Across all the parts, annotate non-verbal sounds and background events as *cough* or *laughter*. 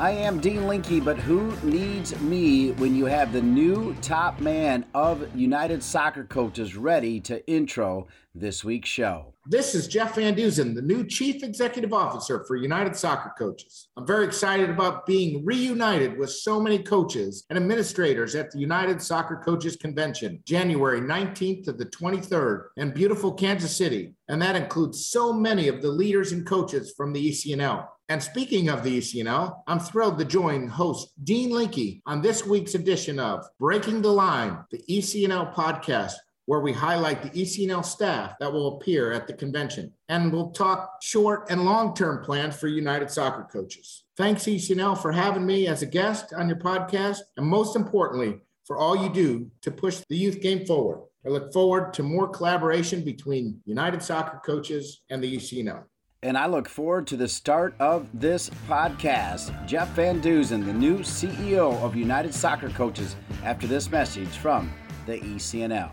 I am Dean Linke, but who needs me when you have the new top man of United Soccer Coaches ready to intro this week's show? This is Jeff Van Duzen, the new Chief Executive Officer for United Soccer Coaches. I'm very excited about being reunited with so many coaches and administrators at the United Soccer Coaches Convention, January 19th to the 23rd in beautiful Kansas City. And that includes so many of the leaders and coaches from the ECNL. And speaking of the ECNL, I'm thrilled to join host Dean Linke on this week's edition of Breaking the Line, the ECNL podcast, where we highlight the ECNL staff that will appear at the convention. And we'll talk short and long term plans for United Soccer coaches. Thanks, ECNL, for having me as a guest on your podcast. And most importantly, for all you do to push the youth game forward. I look forward to more collaboration between United Soccer coaches and the ECNL and I look forward to the start of this podcast. Jeff Van Duzen, the new CEO of United Soccer Coaches, after this message from the ECNL.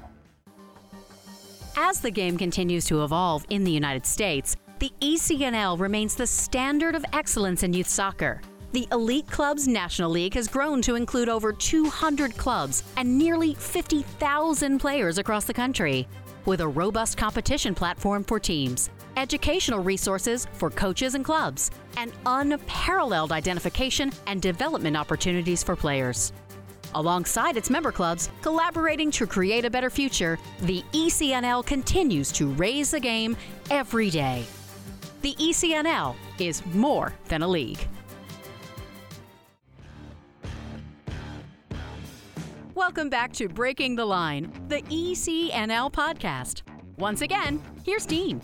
As the game continues to evolve in the United States, the ECNL remains the standard of excellence in youth soccer. The Elite Clubs National League has grown to include over 200 clubs and nearly 50,000 players across the country, with a robust competition platform for teams educational resources for coaches and clubs, and unparalleled identification and development opportunities for players. Alongside its member clubs, collaborating to create a better future, the ECNL continues to raise the game every day. The ECNL is more than a league. Welcome back to Breaking the Line, the ECNL podcast. Once again, here's Dean.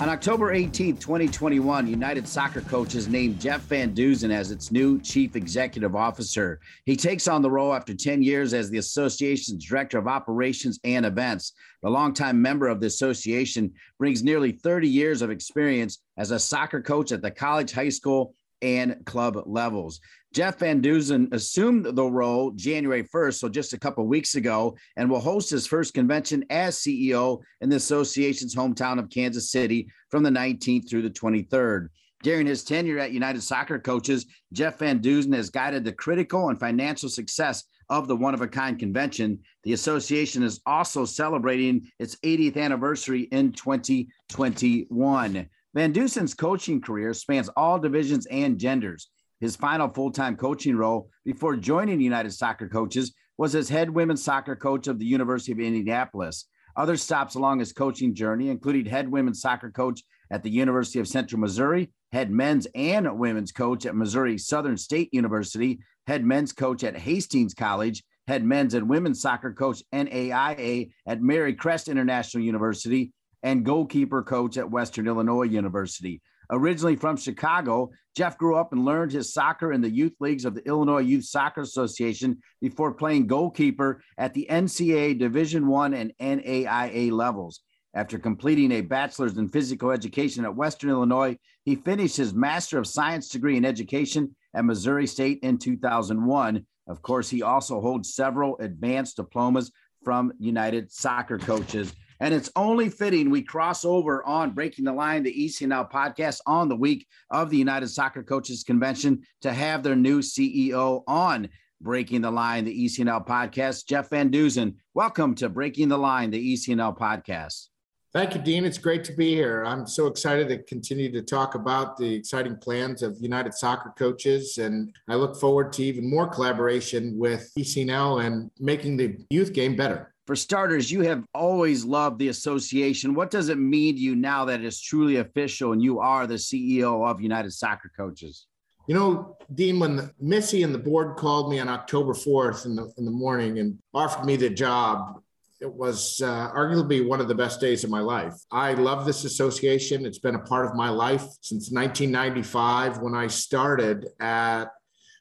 On October 18, 2021, United Soccer Coaches named Jeff Van Duzen as its new chief executive officer. He takes on the role after 10 years as the association's director of operations and events. The longtime member of the association brings nearly 30 years of experience as a soccer coach at the college, high school, and club levels. Jeff Van Duzen assumed the role January 1st, so just a couple weeks ago, and will host his first convention as CEO in the association's hometown of Kansas City from the 19th through the 23rd. During his tenure at United Soccer Coaches, Jeff Van Duzen has guided the critical and financial success of the one of a kind convention. The association is also celebrating its 80th anniversary in 2021. Van Duzen's coaching career spans all divisions and genders. His final full time coaching role before joining United Soccer Coaches was as head women's soccer coach of the University of Indianapolis. Other stops along his coaching journey included head women's soccer coach at the University of Central Missouri, head men's and women's coach at Missouri Southern State University, head men's coach at Hastings College, head men's and women's soccer coach NAIA at Marycrest International University, and goalkeeper coach at Western Illinois University. Originally from Chicago, Jeff grew up and learned his soccer in the youth leagues of the Illinois Youth Soccer Association before playing goalkeeper at the NCAA Division One and NAIA levels. After completing a bachelor's in physical education at Western Illinois, he finished his Master of Science degree in education at Missouri State in 2001. Of course, he also holds several advanced diplomas from United Soccer Coaches. And it's only fitting we cross over on Breaking the Line, the ECNL podcast on the week of the United Soccer Coaches Convention to have their new CEO on Breaking the Line, the ECNL podcast. Jeff Van Duzen, welcome to Breaking the Line, the ECNL podcast. Thank you, Dean. It's great to be here. I'm so excited to continue to talk about the exciting plans of United Soccer Coaches, and I look forward to even more collaboration with ECNL and making the youth game better for starters, you have always loved the association. What does it mean to you now that it's truly official and you are the CEO of United Soccer Coaches? You know, Dean, when the, Missy and the board called me on October 4th in the, in the morning and offered me the job, it was uh, arguably one of the best days of my life. I love this association. It's been a part of my life since 1995 when I started at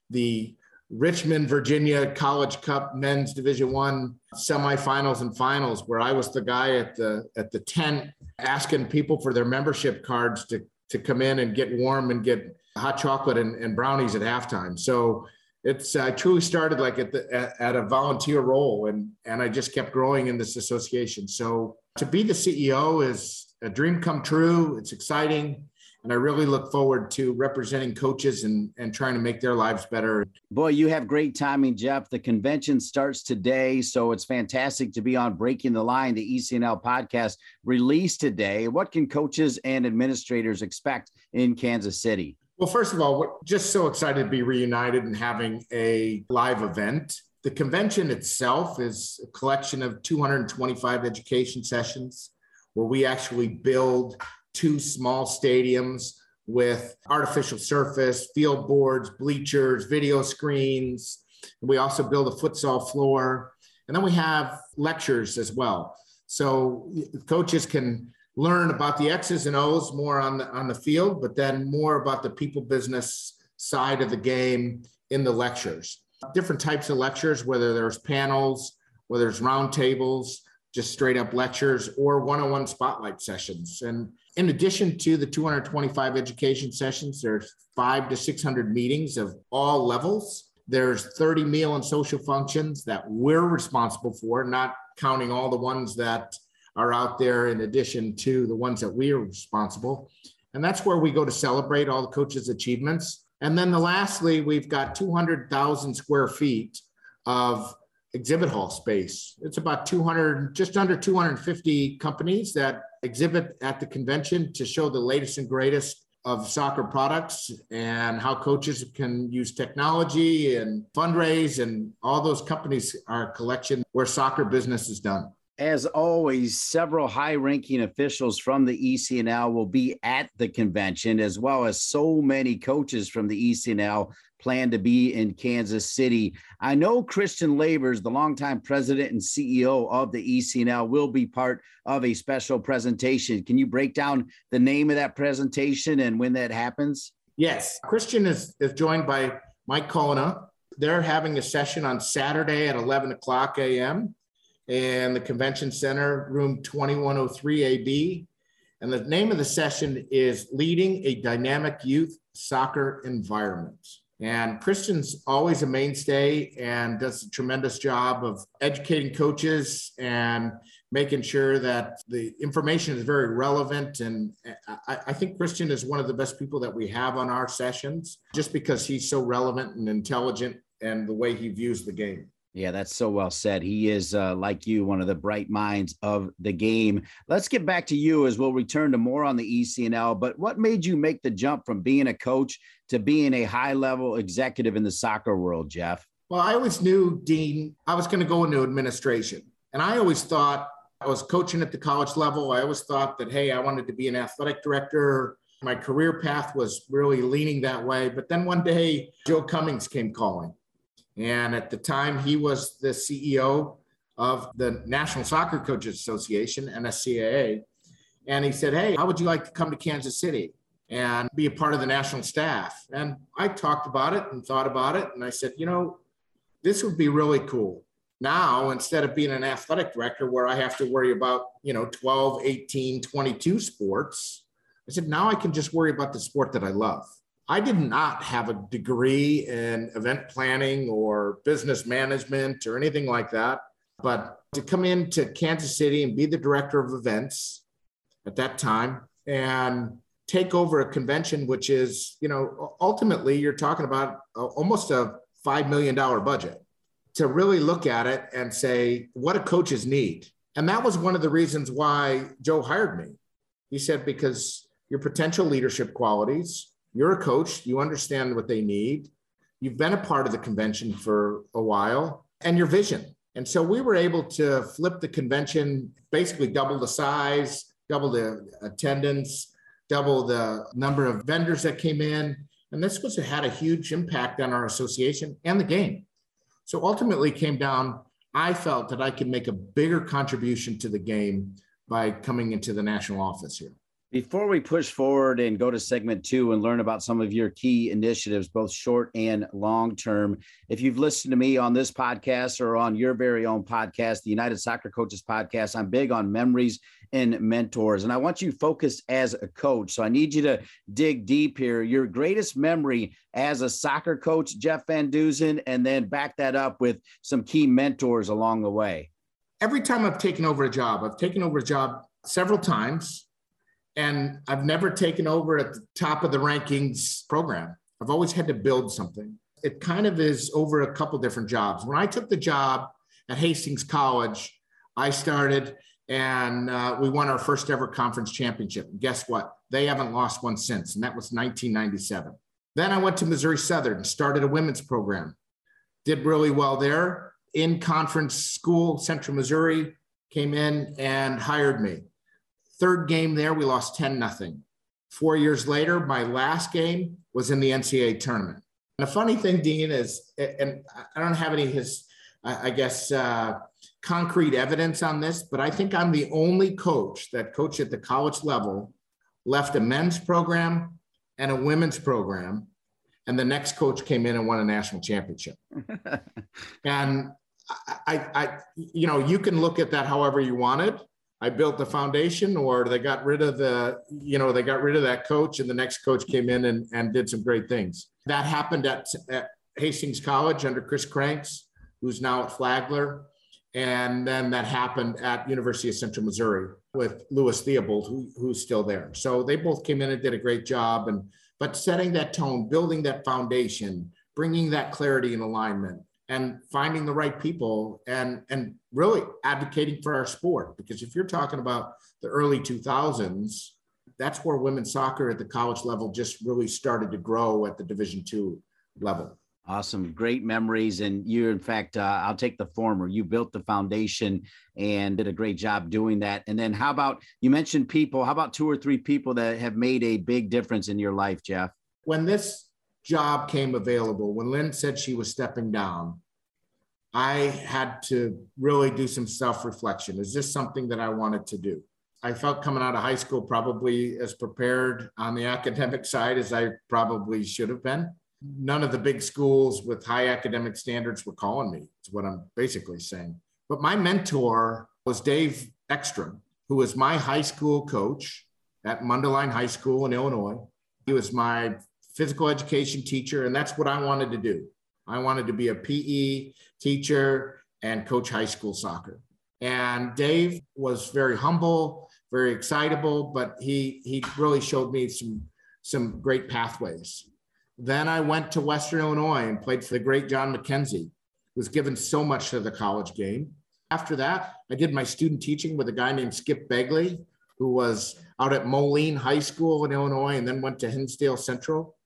the Richmond, Virginia College Cup Men's Division One semifinals and finals, where I was the guy at the at the tent asking people for their membership cards to to come in and get warm and get hot chocolate and, and brownies at halftime. So it's I truly started like at the at, at, a volunteer role and and I just kept growing in this association. So to be the CEO is a dream come true. It's exciting. And I really look forward to representing coaches and, and trying to make their lives better. Boy, you have great timing, Jeff. The convention starts today. So it's fantastic to be on Breaking the Line, the ECNL podcast released today. What can coaches and administrators expect in Kansas City? Well, first of all, we're just so excited to be reunited and having a live event. The convention itself is a collection of 225 education sessions where we actually build two small stadiums with artificial surface, field boards, bleachers, video screens. We also build a futsal floor. And then we have lectures as well. So coaches can learn about the X's and O's more on the on the field, but then more about the people business side of the game in the lectures. Different types of lectures, whether there's panels, whether there's roundtables, just straight up lectures, or one-on-one spotlight sessions. And in addition to the 225 education sessions, there's five to 600 meetings of all levels. There's 30 meal and social functions that we're responsible for, not counting all the ones that are out there in addition to the ones that we are responsible. And that's where we go to celebrate all the coaches' achievements. And then the lastly, we've got 200,000 square feet of exhibit hall space. It's about 200, just under 250 companies that exhibit at the convention to show the latest and greatest of soccer products and how coaches can use technology and fundraise and all those companies are a collection where soccer business is done. As always, several high ranking officials from the ECNL will be at the convention, as well as so many coaches from the ECNL plan to be in Kansas City. I know Christian Lavers, the longtime president and CEO of the ECNL, will be part of a special presentation. Can you break down the name of that presentation and when that happens? Yes. Christian is, is joined by Mike Colonna. They're having a session on Saturday at 11 o'clock a.m and the convention center, room 2103 AB. And the name of the session is Leading a Dynamic Youth Soccer Environment. And Christian's always a mainstay and does a tremendous job of educating coaches and making sure that the information is very relevant. And I, I, think Christian is one of the best people that we have on our sessions just because he's so relevant and intelligent and the way he views the game. Yeah, that's so well said. He is, uh, like you, one of the bright minds of the game. Let's get back to you as we'll return to more on the ECNL. But what made you make the jump from being a coach to being a high level executive in the soccer world, Jeff? Well, I always knew, Dean, I was going to go into administration. And I always thought I was coaching at the college level. I always thought that, hey, I wanted to be an athletic director. My career path was really leaning that way. But then one day, Joe Cummings came calling and at the time, he was the CEO of the National Soccer Coaches Association, NSCAA. And he said, Hey, how would you like to come to Kansas City and be a part of the national staff? And I talked about it and thought about it. And I said, You know, this would be really cool. Now, instead of being an athletic director where I have to worry about, you know, 12, 18, 22 sports, I said, now I can just worry about the sport that I love. I did not have a degree in event planning or business management or anything like that. But to come into Kansas City and be the director of events at that time and take over a convention, which is, you know, ultimately you're talking about almost a $5 million budget to really look at it and say, what do coaches need? And that was one of the reasons why Joe hired me. He said, because your potential leadership qualities, you're a coach, you understand what they need. You've been a part of the convention for a while and your vision. And so we were able to flip the convention, basically double the size, double the attendance, double the number of vendors that came in. And this was had a huge impact on our association and the game. So ultimately came down, I felt that I could make a bigger contribution to the game by coming into the national office here. Before we push forward and go to segment two and learn about some of your key initiatives, both short and long term, if you've listened to me on this podcast or on your very own podcast, the United Soccer Coaches Podcast, I'm big on memories and mentors. And I want you focused as a coach. So I need you to dig deep here. Your greatest memory as a soccer coach, Jeff Van Duzen, and then back that up with some key mentors along the way. Every time I've taken over a job, I've taken over a job several times and I've never taken over at the top of the rankings program. I've always had to build something. It kind of is over a couple different jobs. When I took the job at Hastings College, I started and uh, we won our first ever conference championship. And guess what? They haven't lost one since, and that was 1997. Then I went to Missouri Southern, started a women's program, did really well there. In conference school, Central Missouri came in and hired me. Third game there, we lost 10 nothing. Four years later, my last game was in the NCAA tournament. And the funny thing, Dean, is, and I don't have any his, I guess, uh, concrete evidence on this, but I think I'm the only coach that coached at the college level, left a men's program and a women's program, and the next coach came in and won a national championship. *laughs* and I, I, you know, you can look at that however you wanted. I built the foundation, or they got rid of the, you know, they got rid of that coach, and the next coach came in and, and did some great things. That happened at, at Hastings College under Chris Cranks, who's now at Flagler. And then that happened at University of Central Missouri with Louis Theobald, who, who's still there. So they both came in and did a great job. And but setting that tone, building that foundation, bringing that clarity and alignment, and finding the right people and and really advocating for our sport. Because if you're talking about the early 2000s that's where women's soccer at the college level just really started to grow at the division two level. Awesome. Great memories. And you in fact uh, i'll take the former. You built the foundation and did a great job doing that. And then how about you mentioned people. How about two or three people that have made a big difference in your life jeff? When this job came available, when Lynn said she was stepping down, I had to really do some self reflection. Is this something that I wanted to do? I felt coming out of high school probably as prepared on the academic side as I probably should have been. None of the big schools with high academic standards were calling me, is what I'm basically saying. But my mentor was Dave Ekstrom, who was my high school coach at Mundelein High School in Illinois. He was my physical education teacher, and that's what I wanted to do. I wanted to be a PE teacher and coach high school soccer. And Dave was very humble, very excitable, but he he really showed me some some great pathways. Then I went to Western Illinois and played for the great John McKenzie, was given so much to the college game. After that, I did my student teaching with a guy named Skip Begley, who was out at Moline High School in Illinois and then went to Hinsdale Central.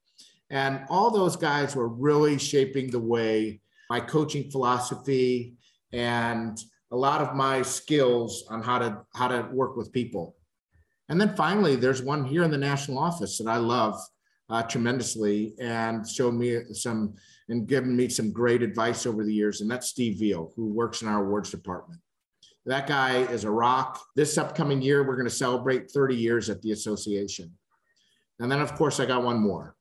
And all those guys were really shaping the way my coaching philosophy and a lot of my skills on how to how to work with people. And then finally, there's one here in the national office that I love uh, tremendously and showed me some and given me some great advice over the years. And that's Steve Veal, who works in our awards department. That guy is a rock. This upcoming year, we're going to celebrate 30 years at the association. And then, of course, I got one more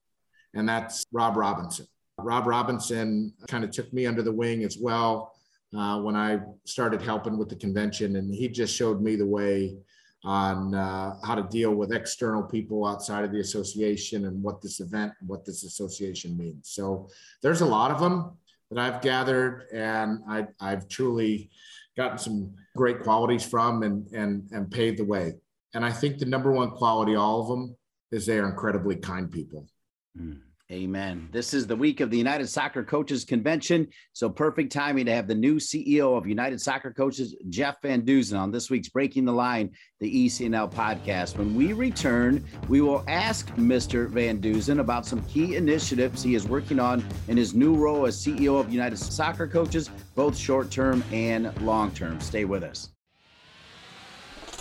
and that's Rob Robinson. Rob Robinson kind of took me under the wing as well uh, when I started helping with the convention, and he just showed me the way on uh, how to deal with external people outside of the association and what this event, and what this association means. So there's a lot of them that I've gathered, and I, I've truly gotten some great qualities from and and and paved the way. And I think the number one quality, all of them, is they are incredibly kind people. Mm. Amen. This is the week of the United Soccer Coaches Convention. So perfect timing to have the new CEO of United Soccer Coaches, Jeff Van Duzen, on this week's Breaking the Line, the ECNL podcast. When we return, we will ask Mr. Van Duzen about some key initiatives he is working on in his new role as CEO of United Soccer Coaches, both short term and long term. Stay with us.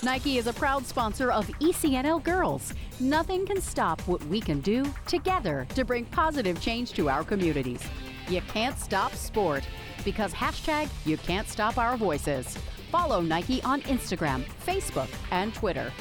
Nike is a proud sponsor of ECNL Girls. Nothing can stop what we can do together to bring positive change to our communities. You can't stop sport because hashtag you can't stop our voices. Follow Nike on Instagram, Facebook, and Twitter.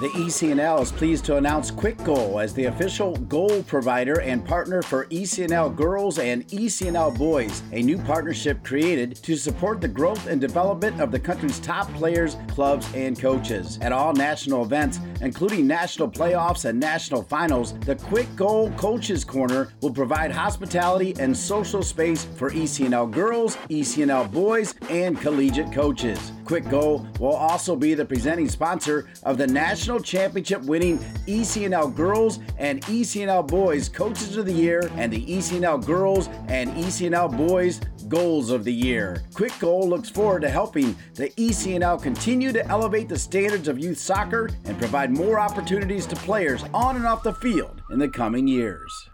The ECNL is pleased to announce Quick Goal as the official goal provider and partner for ECNL Girls and ECNL Boys, a new partnership created to support the growth and development of the country's top players, clubs, and coaches. At all national events, including national playoffs and national finals, the Quick Goal Coaches Corner will provide hospitality and social space for ECNL girls, ECNL boys, and collegiate coaches. Quick Goal will also be the presenting sponsor of the national championship winning ECNL Girls and ECNL Boys Coaches of the Year and the ECNL Girls and ECNL Boys Goals of the Year. Quick Goal looks forward to helping the ECNL continue to elevate the standards of youth soccer and provide more opportunities to players on and off the field in the coming years.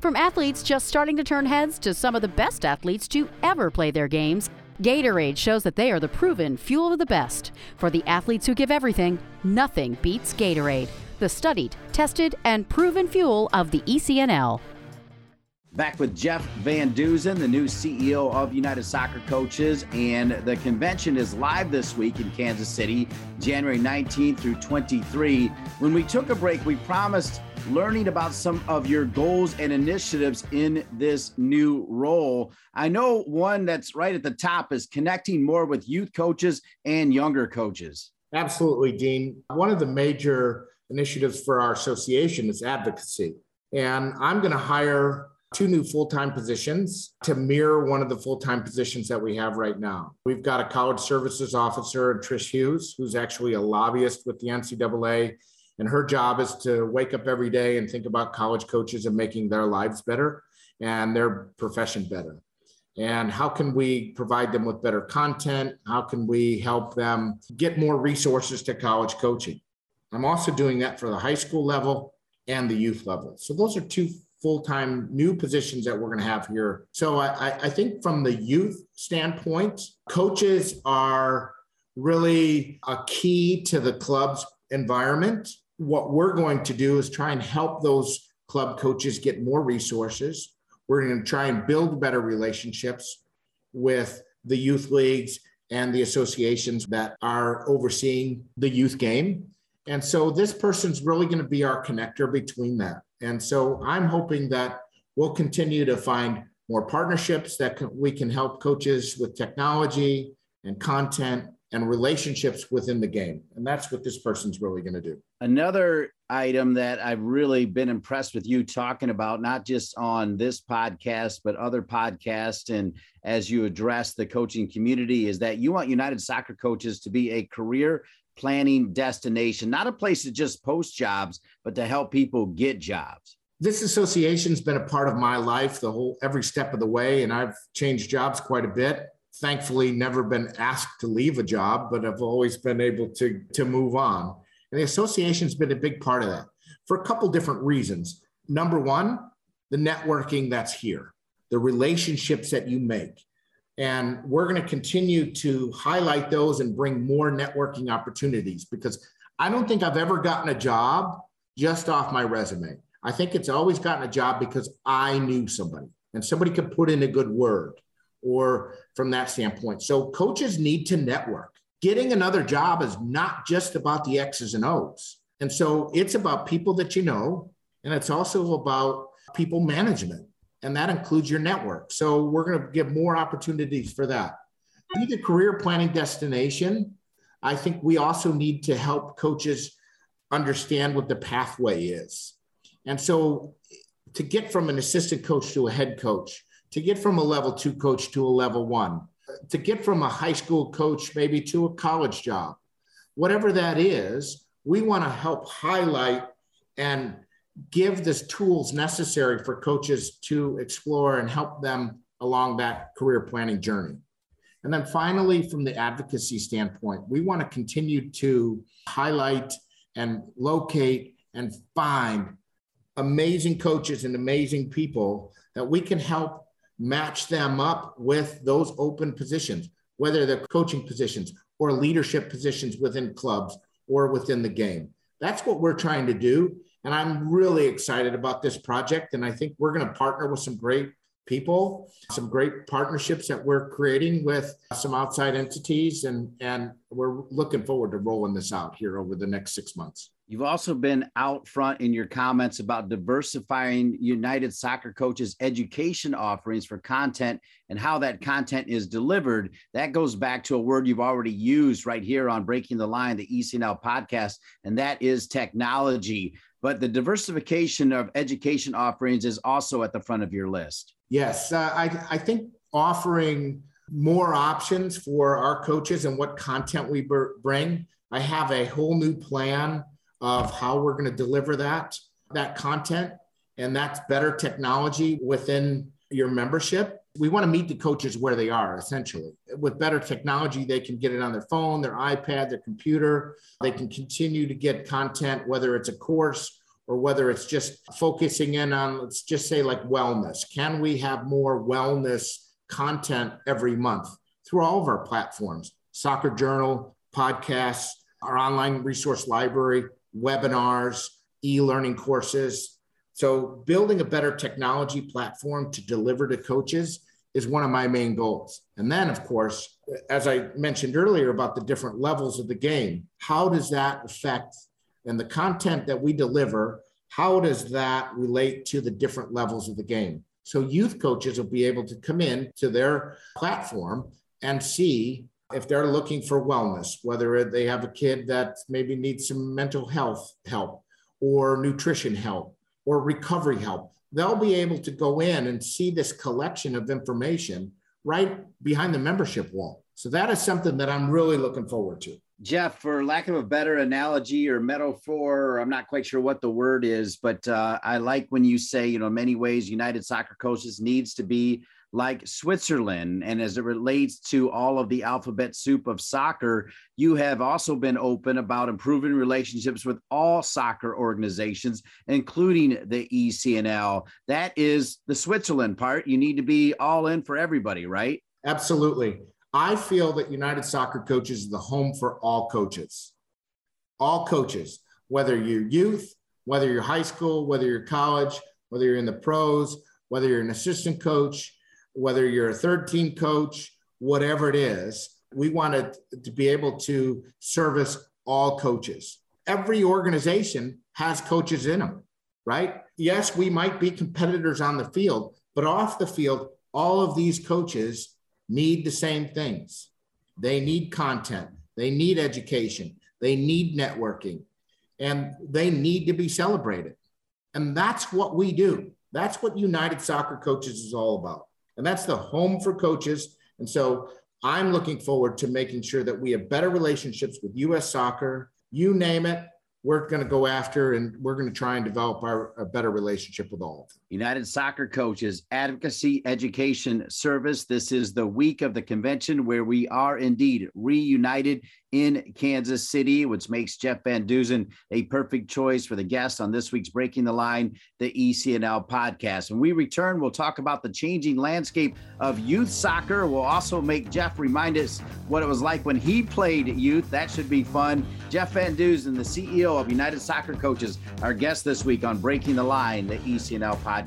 From athletes just starting to turn heads to some of the best athletes to ever play their games, Gatorade shows that they are the proven fuel of the best. For the athletes who give everything, nothing beats Gatorade, the studied, tested, and proven fuel of the ECNL. Back with Jeff Van Duzen, the new CEO of United Soccer Coaches, and the convention is live this week in Kansas City, January 19th through 23. When we took a break, we promised learning about some of your goals and initiatives in this new role. I know one that's right at the top is connecting more with youth coaches and younger coaches. Absolutely, Dean. One of the major initiatives for our association is advocacy. And I'm going to hire two new full time positions to mirror one of the full time positions that we have right now. We've got a college services officer, Trish Hughes, who's actually a lobbyist with the NCAA. And her job is to wake up every day and think about college coaches and making their lives better and their profession better. And how can we provide them with better content? How can we help them get more resources to college coaching? I'm also doing that for the high school level and the youth level. So those are two full-time new positions that we're going to have here. So I, I think from the youth standpoint, coaches are really a key to the club's environment. What we're going to do is try and help those club coaches get more resources. We're going to try and build better relationships with the youth leagues and the associations that are overseeing the youth game. And so this person's really going to be our connector between that. And so I'm hoping that we'll continue to find more partnerships that can, we can help coaches with technology and content and relationships within the game. And that's what this person's really going to do. Another item that I've really been impressed with you talking about, not just on this podcast, but other podcasts, and as you address the coaching community, is that you want United Soccer coaches to be a career planning destination, not a place to just post jobs, but to help people get jobs. This association's been a part of my life the whole every step of the way, and I've changed jobs quite a bit. Thankfully, never been asked to leave a job, but I've always been able to, to move on. And the association's been a big part of that for a couple different reasons. Number one, the networking that's here, the relationships that you make. And we're going to continue to highlight those and bring more networking opportunities because I don't think I've ever gotten a job just off my resume. I think it's always gotten a job because I knew somebody and somebody could put in a good word or from that standpoint. So coaches need to network. Getting another job is not just about the X's and O's. And so it's about people that you know, and it's also about people management and that includes your network. So we're going to give more opportunities for that. Be the career planning destination. I think we also need to help coaches understand what the pathway is. And so to get from an assistant coach to a head coach, to get from a level two coach to a level one, to get from a high school coach maybe to a college job, whatever that is, we want to help highlight and give the tools necessary for coaches to explore and help them along that career planning journey. And then finally, from the advocacy standpoint, we want to continue to highlight and locate and find amazing coaches and amazing people that we can help match them up with those open positions. whether they're coaching positions or leadership positions within clubs or within the game. That's what we're trying to do. And I'm really excited about this project. And I think we're going to partner with some great people, some great partnerships that we're creating with some outside entities. And, and we're looking forward to rolling this out here over the next six months. You've also been out front in your comments about diversifying United Soccer Coaches' education offerings for content and how that content is delivered. That goes back to a word you've already used right here on Breaking the Line, the ECNL podcast, and that is technology. But the diversification of education offerings is also at the front of your list. Yes, uh, I, I think offering more options for our coaches and what content we bring. I have a whole new plan of how we're going to deliver that that content and that's better technology within your membership we want to meet the coaches where they are essentially with better technology they can get it on their phone their ipad their computer they can continue to get content whether it's a course or whether it's just focusing in on let's just say like wellness can we have more wellness content every month through all of our platforms soccer journal podcasts our online resource library webinars, e learning courses. So, building a better technology platform to deliver to coaches is one of my main goals. And then, of course, as I mentioned earlier about the different levels of the game, how does that affect and the content that we deliver? How does that relate to the different levels of the game? So, youth coaches will be able to come in to their platform and see if they're looking for wellness, whether they have a kid that maybe needs some mental health help or nutrition help or recovery help, they'll be able to go in and see this collection of information right behind the membership wall. So that is something that I'm really looking forward to. Jeff, for lack of a better analogy or metaphor, I'm not quite sure what the word is, but uh, I like when you say, you know, many ways United Soccer Coaches needs to be like Switzerland. And as it relates to all of the alphabet soup of soccer, you have also been open about improving relationships with all soccer organizations, including the ECNL. That is the Switzerland part. You need to be all in for everybody, right? Absolutely. I feel that United Soccer Coaches is the home for all coaches. All coaches, whether you're youth, whether you're high school, whether you're college, whether you're in the pros, whether you're an assistant coach, whether you're a third team coach, whatever it is, we want to, to be able to service all coaches. Every organization has coaches in them, right? Yes, we might be competitors on the field, but off the field, all of these coaches need the same things. They need content, they need education, they need networking, and they need to be celebrated. And that's what we do. That's what United Soccer Coaches is all about. And that's the home for coaches. And so I'm looking forward to making sure that we have better relationships with US soccer, you name it we're going to go after and we're going to try and develop our, a better relationship with all of them. United Soccer Coaches Advocacy Education Service. This is the week of the convention where we are indeed reunited in Kansas City, which makes Jeff Van Duzen a perfect choice for the guest on this week's Breaking the Line, the ECNL podcast. When we return, we'll talk about the changing landscape of youth soccer. We'll also make Jeff remind us what it was like when he played youth. That should be fun. Jeff Van Duzen, the CEO of United Soccer Coaches, our guest this week on Breaking the Line, the ECNL podcast.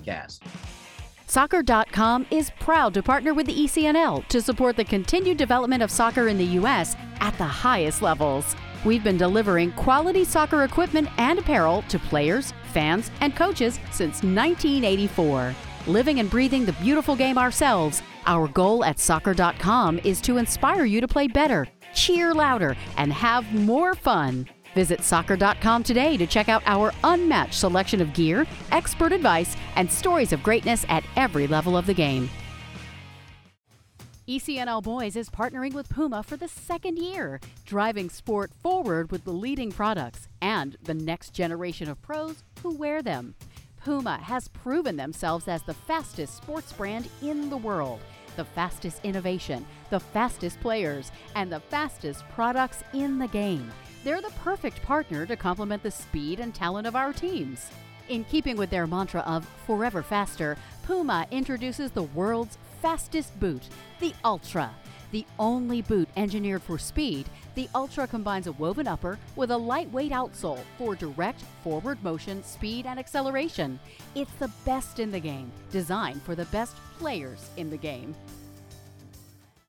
Soccer.com is proud to partner with the ECNL to support the continued development of soccer in the U.S. at the highest levels. We've been delivering quality soccer equipment and apparel to players, fans, and coaches since 1984. Living and breathing the beautiful game ourselves, our goal at Soccer.com is to inspire you to play better, cheer louder, and have more fun. Visit soccer.com today to check out our unmatched selection of gear, expert advice, and stories of greatness at every level of the game. ECNL Boys is partnering with Puma for the second year, driving sport forward with the leading products and the next generation of pros who wear them. Puma has proven themselves as the fastest sports brand in the world, the fastest innovation, the fastest players, and the fastest products in the game they're the perfect partner to complement the speed and talent of our teams. In keeping with their mantra of forever faster, Puma introduces the world's fastest boot, the Ultra. The only boot engineered for speed, the Ultra combines a woven upper with a lightweight outsole for direct forward motion, speed, and acceleration. It's the best in the game, designed for the best players in the game.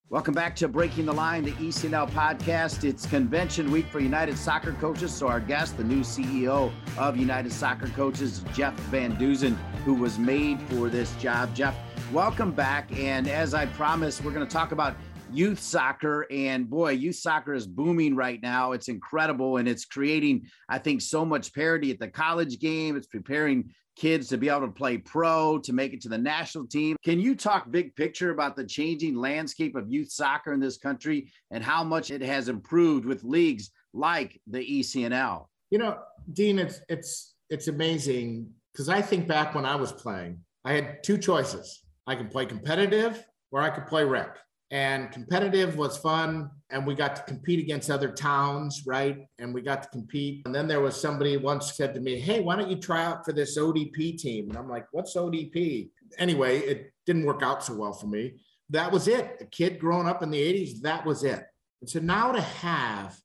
Welcome back to Breaking the Line, the ECNL podcast. It's convention week for United Soccer Coaches. So, our guest, the new CEO of United Soccer Coaches, Jeff Van Duzen, who was made for this job. Jeff, welcome back. And as I promised, we're going to talk about youth soccer. And boy, youth soccer is booming right now. It's incredible. And it's creating, I think, so much parity at the college game. It's preparing kids to be able to play pro, to make it to the national team. Can you talk big picture about the changing landscape of youth soccer in this country and how much it has improved with leagues like the ECNL? You know, Dean, it's it's it's amazing because I think back when I was playing, I had two choices. I could play competitive or I could play rec and competitive was fun and we got to compete against other towns right? And we got to compete. And then there was somebody once said to me hey why don't you try out for this odp team? And i'm like what's odp anyway it didn't work out so well for me. That was it. A kid growing up in the 80s that was it. And so now to have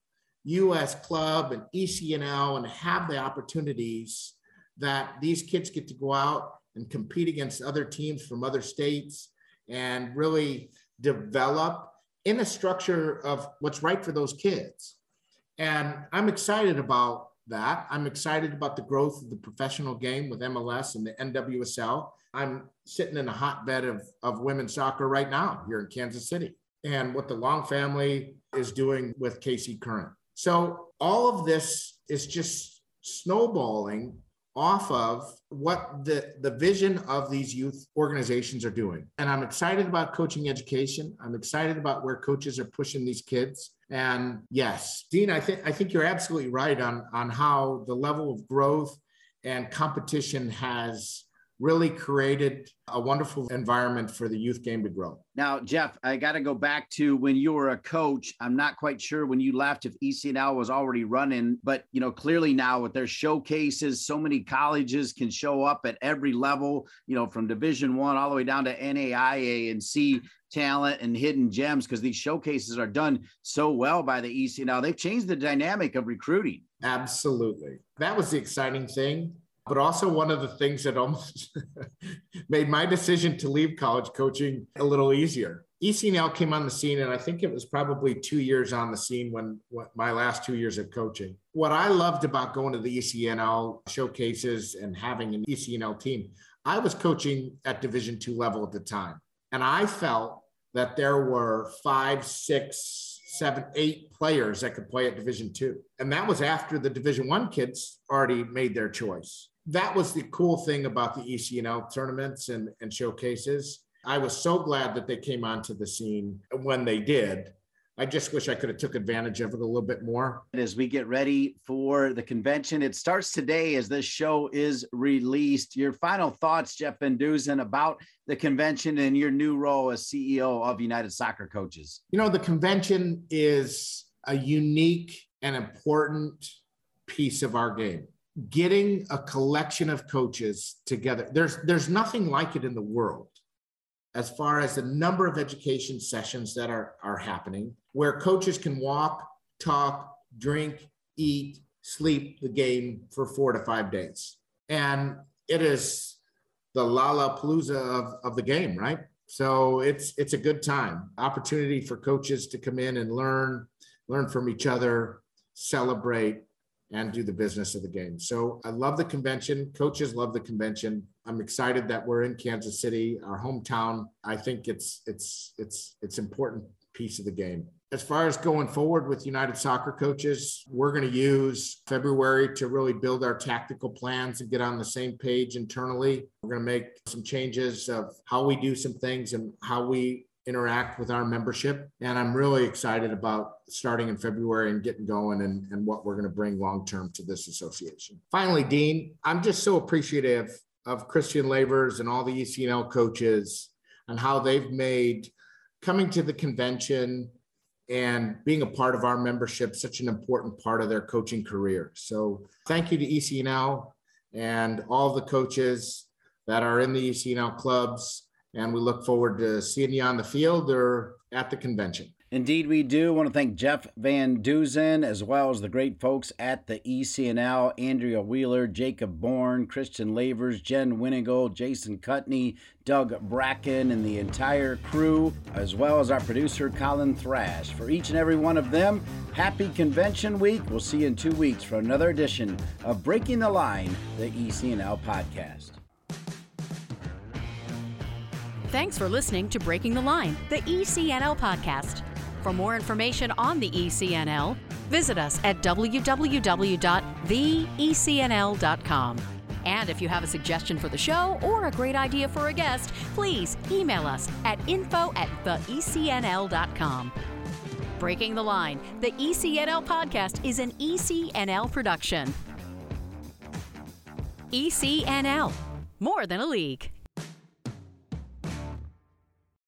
us club and ecnl and have the opportunities that these kids get to go out and compete against other teams from other states and really develop in a structure of what's right for those kids. And I'm excited about that. I'm excited about the growth of the professional game with MLS and the NWSL. I'm sitting in a hotbed of, of women's soccer right now here in Kansas City and what the Long family is doing with KC Current. So all of this is just snowballing off of what the, the vision of these youth organizations are doing. And I'm excited about coaching education. I'm excited about where coaches are pushing these kids. And yes, Dean, I think I think you're absolutely right on, on how the level of growth and competition has really created a wonderful environment for the youth game to grow. Now, Jeff, I got to go back to when you were a coach. I'm not quite sure when you left if ECNL was already running, but you know, clearly now with their showcases, so many colleges can show up at every level, you know, from Division One all the way down to NAIA and see talent and hidden gems because these showcases are done so well by the ECNL. They've changed the dynamic of recruiting. Absolutely. That was the exciting thing but also one of the things that almost *laughs* made my decision to leave college coaching a little easier. ECNL came on the scene, and I think it was probably two years on the scene when, when my last two years of coaching. What I loved about going to the ECNL showcases and having an ECNL team, I was coaching at Division two level at the time, and I felt that there were five, six, seven, eight players that could play at Division two, and that was after the Division one kids already made their choice that was the cool thing about the ECNL tournaments and, and showcases. I was so glad that they came onto the scene when they did. I just wish I could have took advantage of it a little bit more. As we get ready for the convention, it starts today as this show is released. Your final thoughts, Jeff Van Duzen, about the convention and your new role as CEO of United Soccer Coaches. You know, the convention is a unique and important piece of our game getting a collection of coaches together. There's there's nothing like it in the world as far as the number of education sessions that are, are happening, where coaches can walk, talk, drink, eat, sleep the game for four to five days. And it is the Lollapalooza of, of the game, right? So it's it's a good time. Opportunity for coaches to come in and learn, learn from each other, celebrate, and do the business of the game. So I love the convention. Coaches love the convention. I'm excited that we're in Kansas City, our hometown. I think it's it's it's it's important piece of the game. As far as going forward with United Soccer Coaches, we're going to use February to really build our tactical plans and get on the same page internally. We're going to make some changes of how we do some things and how we interact with our membership. And I'm really excited about starting in February and getting going and, and what we're going to bring long term to this association. Finally, Dean, I'm just so appreciative of Christian Lavers and all the ECNL coaches and how they've made coming to the convention and being a part of our membership such an important part of their coaching career. So thank you to ECNL and all the coaches that are in the ECNL clubs And we look forward to seeing you on the field or at the convention. Indeed, we do. I want to thank Jeff Van Duzen as well as the great folks at the ECNL Andrea Wheeler, Jacob Bourne, Christian Lavers, Jen Winnigold, Jason Cutney, Doug Bracken, and the entire crew, as well as our producer, Colin Thrash. For each and every one of them, happy convention week. We'll see you in two weeks for another edition of Breaking the Line, the ECNL podcast. Thanks for listening to Breaking the Line, the ECNL podcast. For more information on the ECNL, visit us at www.theecnl.com. And if you have a suggestion for the show or a great idea for a guest, please email us at info at theecnl.com. Breaking the Line, the ECNL podcast is an ECNL production. ECNL, more than a league.